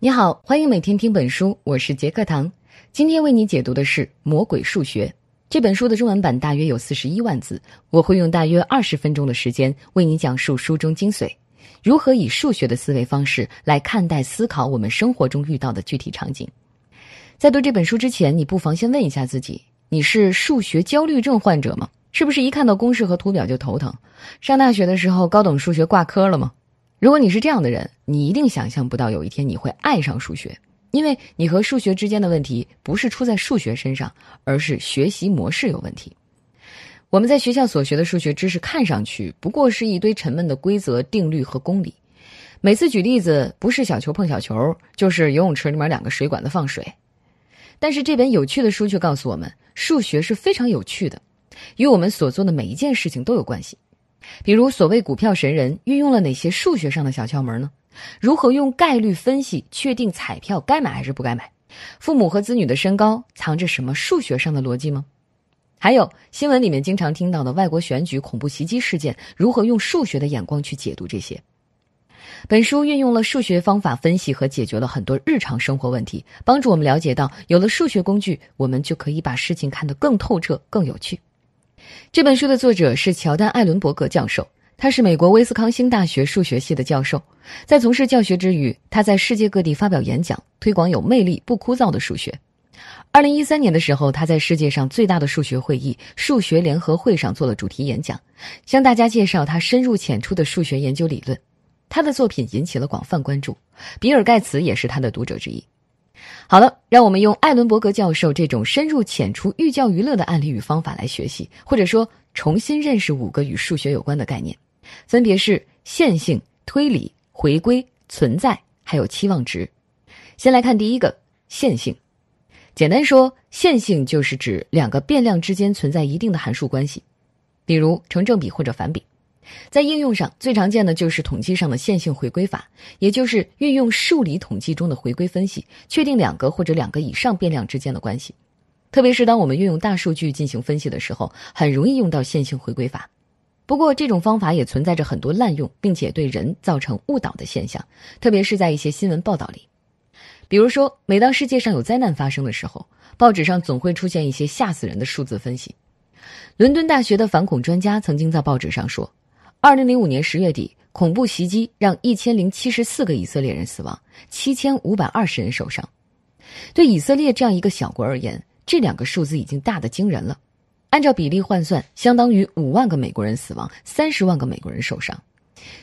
你好，欢迎每天听本书，我是杰克堂。今天为你解读的是《魔鬼数学》这本书的中文版，大约有四十一万字，我会用大约二十分钟的时间为你讲述书中精髓，如何以数学的思维方式来看待、思考我们生活中遇到的具体场景。在读这本书之前，你不妨先问一下自己：你是数学焦虑症患者吗？是不是一看到公式和图表就头疼？上大学的时候高等数学挂科了吗？如果你是这样的人，你一定想象不到有一天你会爱上数学，因为你和数学之间的问题不是出在数学身上，而是学习模式有问题。我们在学校所学的数学知识看上去不过是一堆沉闷的规则、定律和公理，每次举例子不是小球碰小球，就是游泳池里面两个水管子放水。但是这本有趣的书却告诉我们，数学是非常有趣的，与我们所做的每一件事情都有关系。比如，所谓股票神人运用了哪些数学上的小窍门呢？如何用概率分析确定彩票该买还是不该买？父母和子女的身高藏着什么数学上的逻辑吗？还有新闻里面经常听到的外国选举恐怖袭击事件，如何用数学的眼光去解读这些？本书运用了数学方法分析和解决了很多日常生活问题，帮助我们了解到，有了数学工具，我们就可以把事情看得更透彻、更有趣。这本书的作者是乔丹·艾伦伯格教授，他是美国威斯康星大学数学系的教授。在从事教学之余，他在世界各地发表演讲，推广有魅力、不枯燥的数学。二零一三年的时候，他在世界上最大的数学会议——数学联合会上做了主题演讲，向大家介绍他深入浅出的数学研究理论。他的作品引起了广泛关注，比尔·盖茨也是他的读者之一。好了，让我们用艾伦伯格教授这种深入浅出、寓教于乐的案例与方法来学习，或者说重新认识五个与数学有关的概念，分别是线性、推理、回归、存在，还有期望值。先来看第一个线性。简单说，线性就是指两个变量之间存在一定的函数关系，比如成正比或者反比。在应用上，最常见的就是统计上的线性回归法，也就是运用数理统计中的回归分析，确定两个或者两个以上变量之间的关系。特别是当我们运用大数据进行分析的时候，很容易用到线性回归法。不过，这种方法也存在着很多滥用，并且对人造成误导的现象，特别是在一些新闻报道里。比如说，每当世界上有灾难发生的时候，报纸上总会出现一些吓死人的数字分析。伦敦大学的反恐专家曾经在报纸上说。二零零五年十月底，恐怖袭击让一千零七十四个以色列人死亡，七千五百二十人受伤。对以色列这样一个小国而言，这两个数字已经大得惊人了。按照比例换算，相当于五万个美国人死亡，三十万个美国人受伤。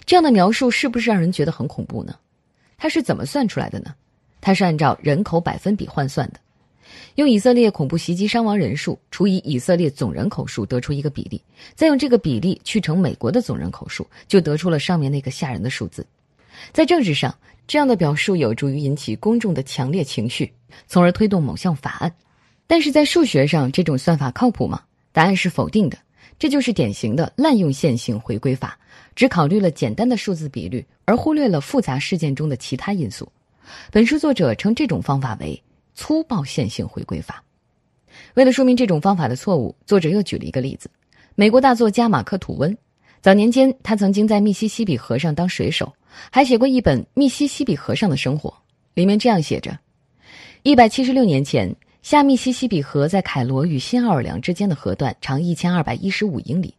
这样的描述是不是让人觉得很恐怖呢？它是怎么算出来的呢？它是按照人口百分比换算的。用以色列恐怖袭击伤亡人数除以以色列总人口数，得出一个比例，再用这个比例去乘美国的总人口数，就得出了上面那个吓人的数字。在政治上，这样的表述有助于引起公众的强烈情绪，从而推动某项法案。但是在数学上，这种算法靠谱吗？答案是否定的。这就是典型的滥用线性回归法，只考虑了简单的数字比率，而忽略了复杂事件中的其他因素。本书作者称这种方法为。粗暴线性回归法。为了说明这种方法的错误，作者又举了一个例子：美国大作家马克·吐温，早年间他曾经在密西西比河上当水手，还写过一本《密西西比河上的生活》，里面这样写着：一百七十六年前，下密西西比河在凯罗与新奥尔良之间的河段长一千二百一十五英里，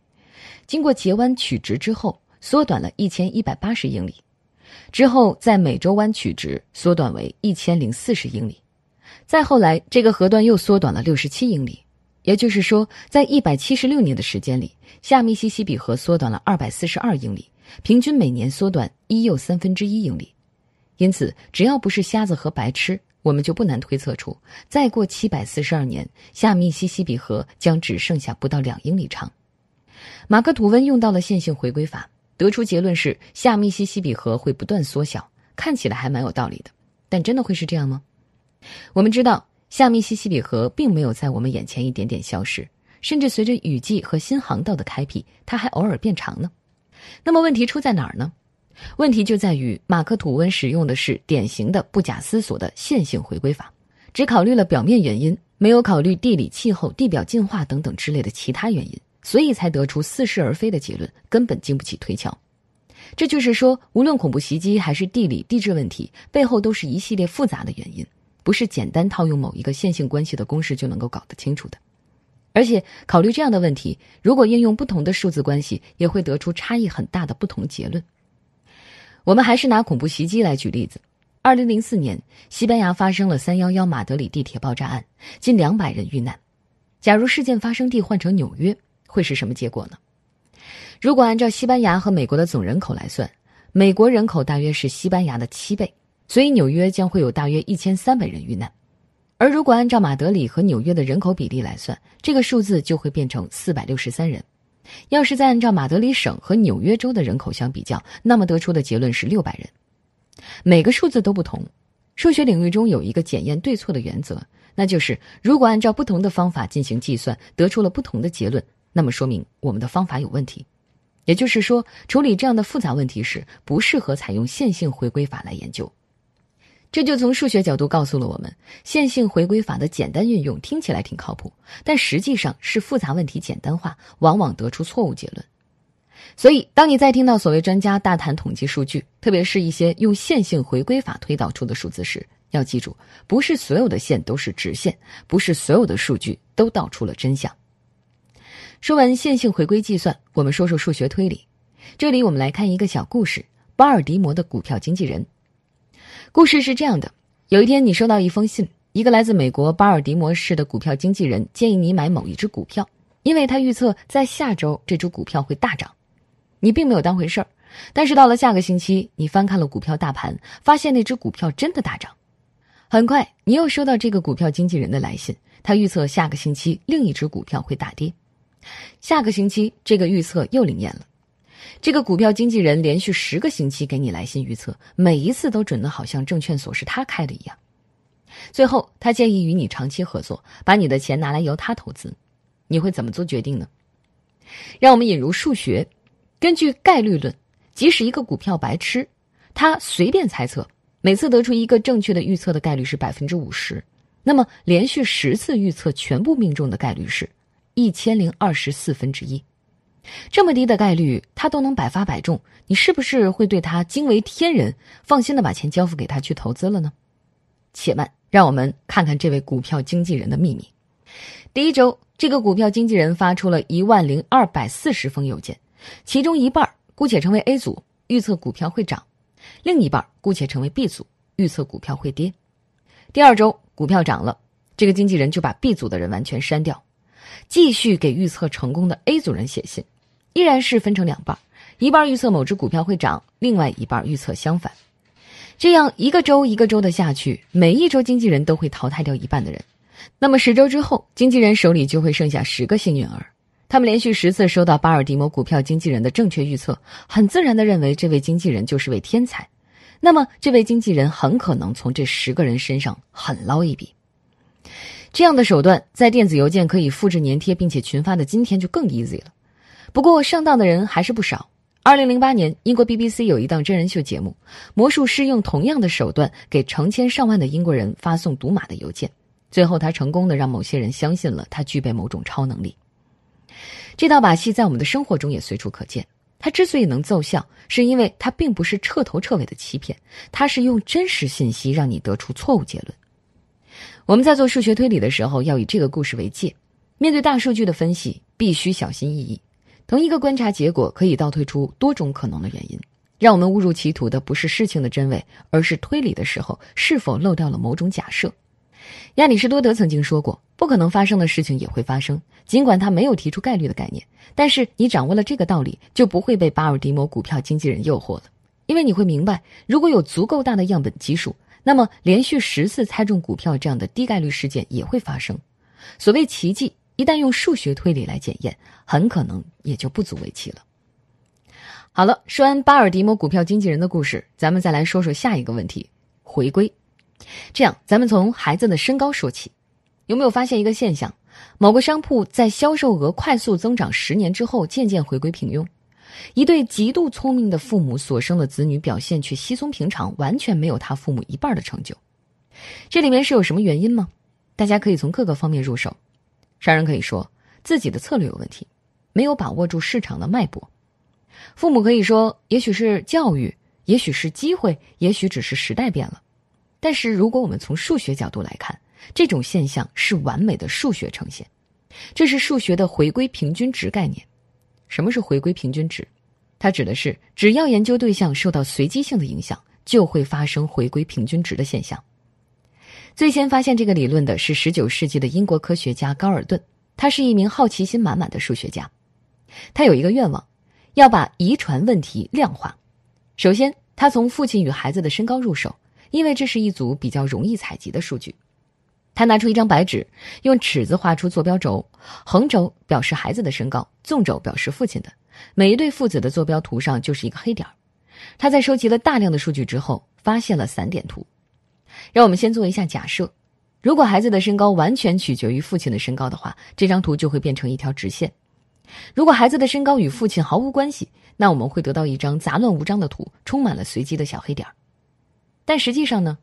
经过截弯取直之后，缩短了一千一百八十英里，之后在美洲湾取直，缩短为一千零四十英里。再后来，这个河段又缩短了六十七英里，也就是说，在一百七十六年的时间里，下密西西比河缩短了二百四十二英里，平均每年缩短一又三分之一英里。因此，只要不是瞎子和白痴，我们就不难推测出，再过七百四十二年，下密西西比河将只剩下不到两英里长。马克吐温用到了线性回归法，得出结论是下密西西比河会不断缩小，看起来还蛮有道理的。但真的会是这样吗？我们知道，下密西西比河并没有在我们眼前一点点消失，甚至随着雨季和新航道的开辟，它还偶尔变长呢。那么问题出在哪儿呢？问题就在于马克吐温使用的是典型的不假思索的线性回归法，只考虑了表面原因，没有考虑地理、气候、地表进化等等之类的其他原因，所以才得出似是而非的结论，根本经不起推敲。这就是说，无论恐怖袭击还是地理地质问题，背后都是一系列复杂的原因，不是简单套用某一个线性关系的公式就能够搞得清楚的。而且，考虑这样的问题，如果应用不同的数字关系，也会得出差异很大的不同结论。我们还是拿恐怖袭击来举例子。二零零四年，西班牙发生了三幺幺马德里地铁爆炸案，近两百人遇难。假如事件发生地换成纽约，会是什么结果呢？如果按照西班牙和美国的总人口来算，美国人口大约是西班牙的七倍，所以纽约将会有大约一千三百人遇难。而如果按照马德里和纽约的人口比例来算，这个数字就会变成四百六十三人。要是再按照马德里省和纽约州的人口相比较，那么得出的结论是六百人。每个数字都不同。数学领域中有一个检验对错的原则，那就是如果按照不同的方法进行计算，得出了不同的结论，那么说明我们的方法有问题。也就是说，处理这样的复杂问题时，不适合采用线性回归法来研究。这就从数学角度告诉了我们，线性回归法的简单运用听起来挺靠谱，但实际上是复杂问题简单化，往往得出错误结论。所以，当你在听到所谓专家大谈统计数据，特别是一些用线性回归法推导出的数字时，要记住，不是所有的线都是直线，不是所有的数据都道出了真相。说完线性回归计算，我们说说数学推理。这里我们来看一个小故事：巴尔的摩的股票经纪人。故事是这样的：有一天，你收到一封信，一个来自美国巴尔的摩市的股票经纪人建议你买某一只股票，因为他预测在下周这只股票会大涨。你并没有当回事儿，但是到了下个星期，你翻看了股票大盘，发现那只股票真的大涨。很快，你又收到这个股票经纪人的来信，他预测下个星期另一只股票会大跌。下个星期，这个预测又灵验了。这个股票经纪人连续十个星期给你来信预测，每一次都准的好像证券所是他开的一样。最后，他建议与你长期合作，把你的钱拿来由他投资。你会怎么做决定呢？让我们引入数学。根据概率论，即使一个股票白痴，他随便猜测，每次得出一个正确的预测的概率是百分之五十，那么连续十次预测全部命中的概率是一千零二十四分之一。这么低的概率，他都能百发百中，你是不是会对他惊为天人，放心的把钱交付给他去投资了呢？且慢，让我们看看这位股票经纪人的秘密。第一周，这个股票经纪人发出了一万零二百四十封邮件。其中一半儿姑且称为 A 组，预测股票会涨；另一半儿姑且称为 B 组，预测股票会跌。第二周股票涨了，这个经纪人就把 B 组的人完全删掉，继续给预测成功的 A 组人写信，依然是分成两半，一半预测某只股票会涨，另外一半预测相反。这样一个周一个周的下去，每一周经纪人都会淘汰掉一半的人，那么十周之后，经纪人手里就会剩下十个幸运儿。他们连续十次收到巴尔的摩股票经纪人的正确预测，很自然的认为这位经纪人就是位天才。那么，这位经纪人很可能从这十个人身上狠捞一笔。这样的手段在电子邮件可以复制粘贴并且群发的今天就更 easy 了。不过，上当的人还是不少。二零零八年，英国 BBC 有一档真人秀节目，魔术师用同样的手段给成千上万的英国人发送赌马的邮件，最后他成功的让某些人相信了他具备某种超能力。这道把戏在我们的生活中也随处可见。它之所以能奏效，是因为它并不是彻头彻尾的欺骗，它是用真实信息让你得出错误结论。我们在做数学推理的时候，要以这个故事为界。面对大数据的分析，必须小心翼翼。同一个观察结果可以倒推出多种可能的原因。让我们误入歧途的不是事情的真伪，而是推理的时候是否漏掉了某种假设。亚里士多德曾经说过：“不可能发生的事情也会发生。”尽管他没有提出概率的概念，但是你掌握了这个道理，就不会被巴尔的摩股票经纪人诱惑了。因为你会明白，如果有足够大的样本基数，那么连续十次猜中股票这样的低概率事件也会发生。所谓奇迹，一旦用数学推理来检验，很可能也就不足为奇了。好了，说完巴尔的摩股票经纪人的故事，咱们再来说说下一个问题：回归。这样，咱们从孩子的身高说起。有没有发现一个现象？某个商铺在销售额快速增长十年之后，渐渐回归平庸。一对极度聪明的父母所生的子女表现却稀松平常，完全没有他父母一半的成就。这里面是有什么原因吗？大家可以从各个方面入手。商人可以说自己的策略有问题，没有把握住市场的脉搏。父母可以说，也许是教育，也许是机会，也许只是时代变了。但是，如果我们从数学角度来看，这种现象是完美的数学呈现。这是数学的回归平均值概念。什么是回归平均值？它指的是只要研究对象受到随机性的影响，就会发生回归平均值的现象。最先发现这个理论的是19世纪的英国科学家高尔顿，他是一名好奇心满满的数学家。他有一个愿望，要把遗传问题量化。首先，他从父亲与孩子的身高入手。因为这是一组比较容易采集的数据，他拿出一张白纸，用尺子画出坐标轴，横轴表示孩子的身高，纵轴表示父亲的。每一对父子的坐标图上就是一个黑点儿他在收集了大量的数据之后，发现了散点图。让我们先做一下假设：如果孩子的身高完全取决于父亲的身高的话，这张图就会变成一条直线；如果孩子的身高与父亲毫无关系，那我们会得到一张杂乱无章的图，充满了随机的小黑点但实际上呢，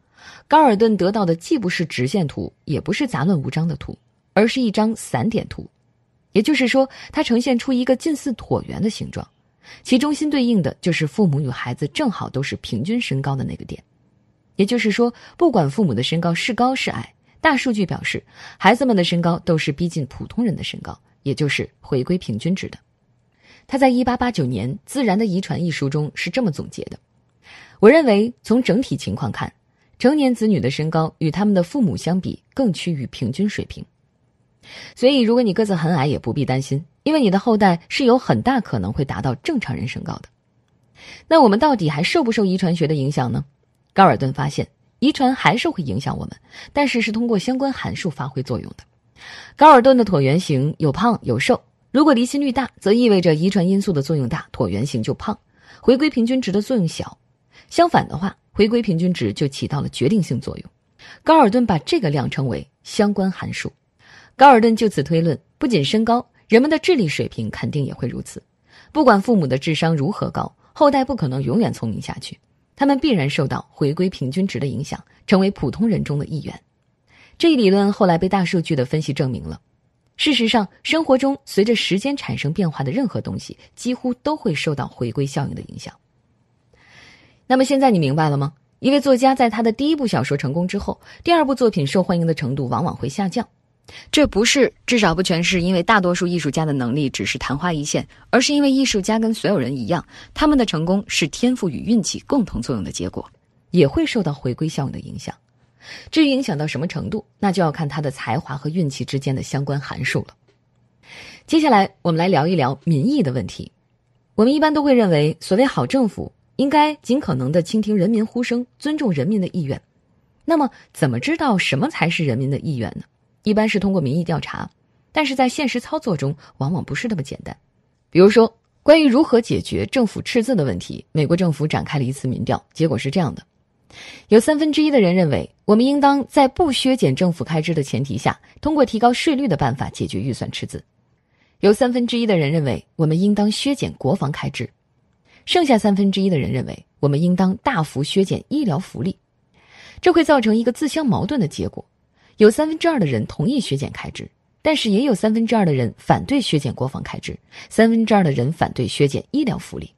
高尔顿得到的既不是直线图，也不是杂乱无章的图，而是一张散点图。也就是说，它呈现出一个近似椭圆的形状，其中心对应的就是父母与孩子正好都是平均身高的那个点。也就是说，不管父母的身高是高是矮，大数据表示孩子们的身高都是逼近普通人的身高，也就是回归平均值的。他在一八八九年《自然的遗传》一书中是这么总结的。我认为，从整体情况看，成年子女的身高与他们的父母相比更趋于平均水平。所以，如果你个子很矮，也不必担心，因为你的后代是有很大可能会达到正常人身高的。那我们到底还受不受遗传学的影响呢？高尔顿发现，遗传还是会影响我们，但是是通过相关函数发挥作用的。高尔顿的椭圆形有胖有瘦，如果离心率大，则意味着遗传因素的作用大，椭圆形就胖；回归平均值的作用小。相反的话，回归平均值就起到了决定性作用。高尔顿把这个量称为相关函数。高尔顿就此推论，不仅身高，人们的智力水平肯定也会如此。不管父母的智商如何高，后代不可能永远聪明下去，他们必然受到回归平均值的影响，成为普通人中的一员。这一理论后来被大数据的分析证明了。事实上，生活中随着时间产生变化的任何东西，几乎都会受到回归效应的影响。那么现在你明白了吗？一位作家在他的第一部小说成功之后，第二部作品受欢迎的程度往往会下降。这不是，至少不全是因为大多数艺术家的能力只是昙花一现，而是因为艺术家跟所有人一样，他们的成功是天赋与运气共同作用的结果，也会受到回归效应的影响。至于影响到什么程度，那就要看他的才华和运气之间的相关函数了。接下来我们来聊一聊民意的问题。我们一般都会认为，所谓好政府。应该尽可能的倾听人民呼声，尊重人民的意愿。那么，怎么知道什么才是人民的意愿呢？一般是通过民意调查，但是在现实操作中，往往不是那么简单。比如说，关于如何解决政府赤字的问题，美国政府展开了一次民调，结果是这样的：有三分之一的人认为，我们应当在不削减政府开支的前提下，通过提高税率的办法解决预算赤字；有三分之一的人认为，我们应当削减国防开支。剩下三分之一的人认为，我们应当大幅削减医疗福利，这会造成一个自相矛盾的结果：有三分之二的人同意削减开支，但是也有三分之二的人反对削减国防开支，三分之二的人反对削减医疗福利。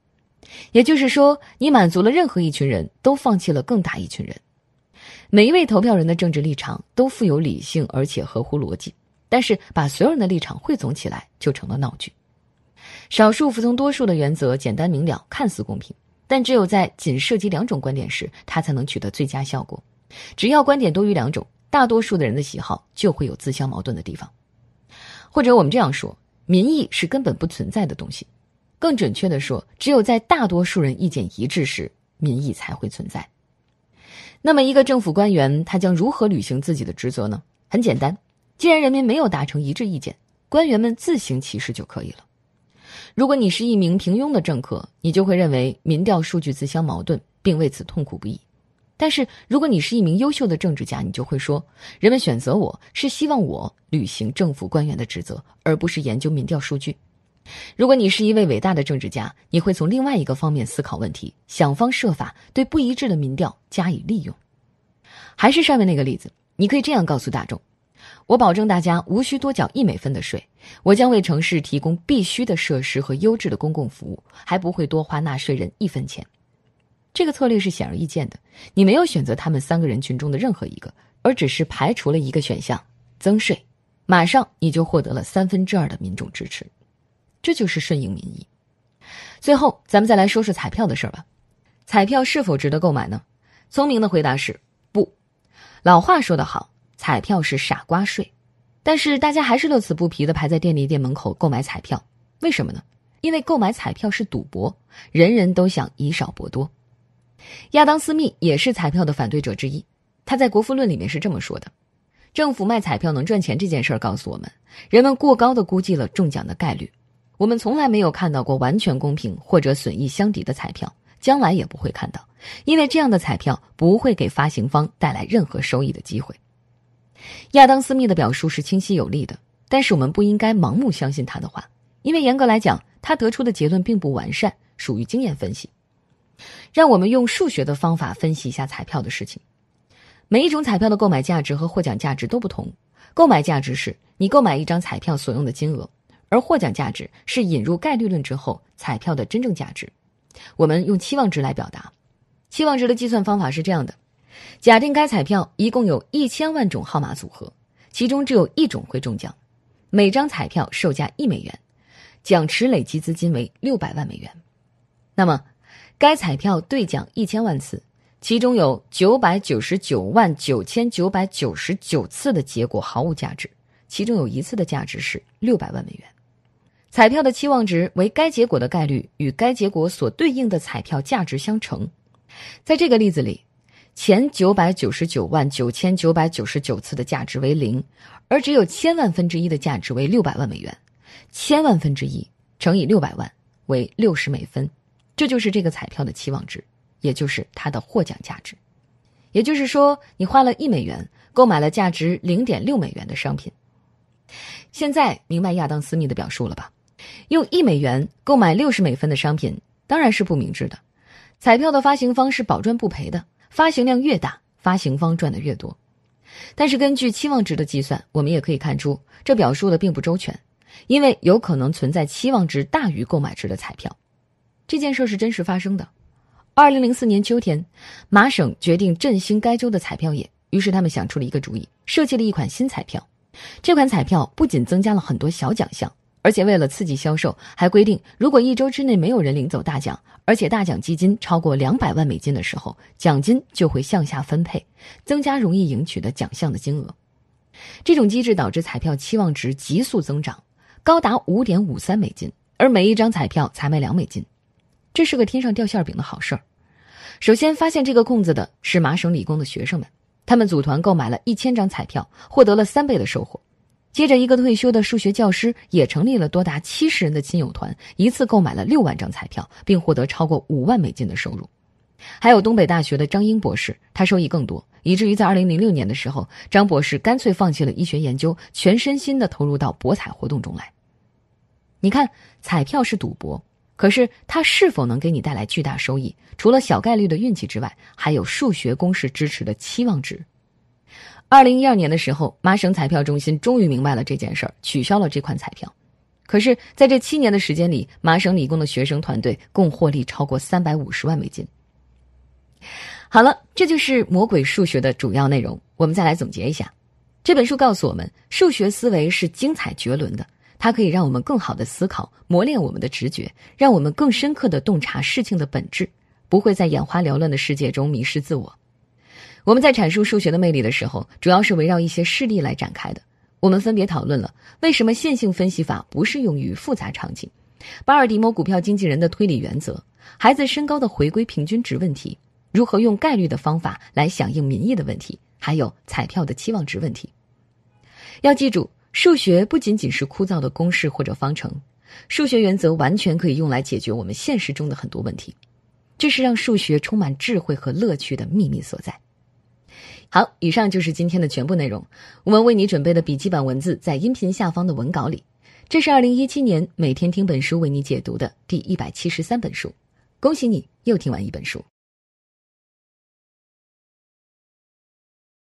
也就是说，你满足了任何一群人，都放弃了更大一群人。每一位投票人的政治立场都富有理性，而且合乎逻辑，但是把所有人的立场汇总起来，就成了闹剧。少数服从多数的原则简单明了，看似公平，但只有在仅涉及两种观点时，它才能取得最佳效果。只要观点多于两种，大多数的人的喜好就会有自相矛盾的地方。或者我们这样说，民意是根本不存在的东西。更准确的说，只有在大多数人意见一致时，民意才会存在。那么，一个政府官员他将如何履行自己的职责呢？很简单，既然人民没有达成一致意见，官员们自行其事就可以了。如果你是一名平庸的政客，你就会认为民调数据自相矛盾，并为此痛苦不已。但是，如果你是一名优秀的政治家，你就会说，人们选择我是希望我履行政府官员的职责，而不是研究民调数据。如果你是一位伟大的政治家，你会从另外一个方面思考问题，想方设法对不一致的民调加以利用。还是上面那个例子，你可以这样告诉大众：我保证大家无需多缴一美分的税，我将为城市提供必须的设施和优质的公共服务，还不会多花纳税人一分钱。这个策略是显而易见的，你没有选择他们三个人群中的任何一个，而只是排除了一个选项——增税，马上你就获得了三分之二的民众支持，这就是顺应民意。最后，咱们再来说说彩票的事儿吧。彩票是否值得购买呢？聪明的回答是不。老话说得好。彩票是傻瓜税，但是大家还是乐此不疲的排在便利店门口购买彩票，为什么呢？因为购买彩票是赌博，人人都想以少博多。亚当·斯密也是彩票的反对者之一，他在《国富论》里面是这么说的：政府卖彩票能赚钱这件事儿告诉我们，人们过高的估计了中奖的概率。我们从来没有看到过完全公平或者损益相抵的彩票，将来也不会看到，因为这样的彩票不会给发行方带来任何收益的机会。亚当·斯密的表述是清晰有力的，但是我们不应该盲目相信他的话，因为严格来讲，他得出的结论并不完善，属于经验分析。让我们用数学的方法分析一下彩票的事情。每一种彩票的购买价值和获奖价值都不同。购买价值是你购买一张彩票所用的金额，而获奖价值是引入概率论之后彩票的真正价值。我们用期望值来表达。期望值的计算方法是这样的。假定该彩票一共有一千万种号码组合，其中只有一种会中奖，每张彩票售价一美元，奖池累计资金为六百万美元。那么，该彩票兑奖一千万次，其中有九百九十九万九千九百九十九次的结果毫无价值，其中有一次的价值是六百万美元。彩票的期望值为该结果的概率与该结果所对应的彩票价值相乘。在这个例子里。前九百九十九万九千九百九十九次的价值为零，而只有千万分之一的价值为六百万美元。千万分之一乘以六百万为六十美分，这就是这个彩票的期望值，也就是它的获奖价值。也就是说，你花了一美元购买了价值零点六美元的商品。现在明白亚当斯密的表述了吧？用一美元购买六十美分的商品，当然是不明智的。彩票的发行方是保赚不赔的。发行量越大，发行方赚的越多。但是根据期望值的计算，我们也可以看出，这表述的并不周全，因为有可能存在期望值大于购买值的彩票。这件事是真实发生的。二零零四年秋天，麻省决定振兴该州的彩票业，于是他们想出了一个主意，设计了一款新彩票。这款彩票不仅增加了很多小奖项。而且为了刺激销售，还规定，如果一周之内没有人领走大奖，而且大奖基金超过两百万美金的时候，奖金就会向下分配，增加容易赢取的奖项的金额。这种机制导致彩票期望值急速增长，高达五点五三美金，而每一张彩票才卖两美金，这是个天上掉馅饼的好事儿。首先发现这个空子的是麻省理工的学生们，他们组团购买了一千张彩票，获得了三倍的收获。接着，一个退休的数学教师也成立了多达七十人的亲友团，一次购买了六万张彩票，并获得超过五万美金的收入。还有东北大学的张英博士，他收益更多，以至于在二零零六年的时候，张博士干脆放弃了医学研究，全身心的投入到博彩活动中来。你看，彩票是赌博，可是它是否能给你带来巨大收益？除了小概率的运气之外，还有数学公式支持的期望值。二零一二年的时候，麻省彩票中心终于明白了这件事儿，取消了这款彩票。可是，在这七年的时间里，麻省理工的学生团队共获利超过三百五十万美金。好了，这就是魔鬼数学的主要内容。我们再来总结一下，这本书告诉我们，数学思维是精彩绝伦的，它可以让我们更好的思考，磨练我们的直觉，让我们更深刻的洞察事情的本质，不会在眼花缭乱的世界中迷失自我。我们在阐述数学的魅力的时候，主要是围绕一些事例来展开的。我们分别讨论了为什么线性分析法不适用于复杂场景，巴尔的摩股票经纪人的推理原则，孩子身高的回归平均值问题，如何用概率的方法来响应民意的问题，还有彩票的期望值问题。要记住，数学不仅仅是枯燥的公式或者方程，数学原则完全可以用来解决我们现实中的很多问题。这是让数学充满智慧和乐趣的秘密所在。好，以上就是今天的全部内容。我们为你准备的笔记本文字在音频下方的文稿里。这是二零一七年每天听本书为你解读的第一百七十三本书。恭喜你又听完一本书。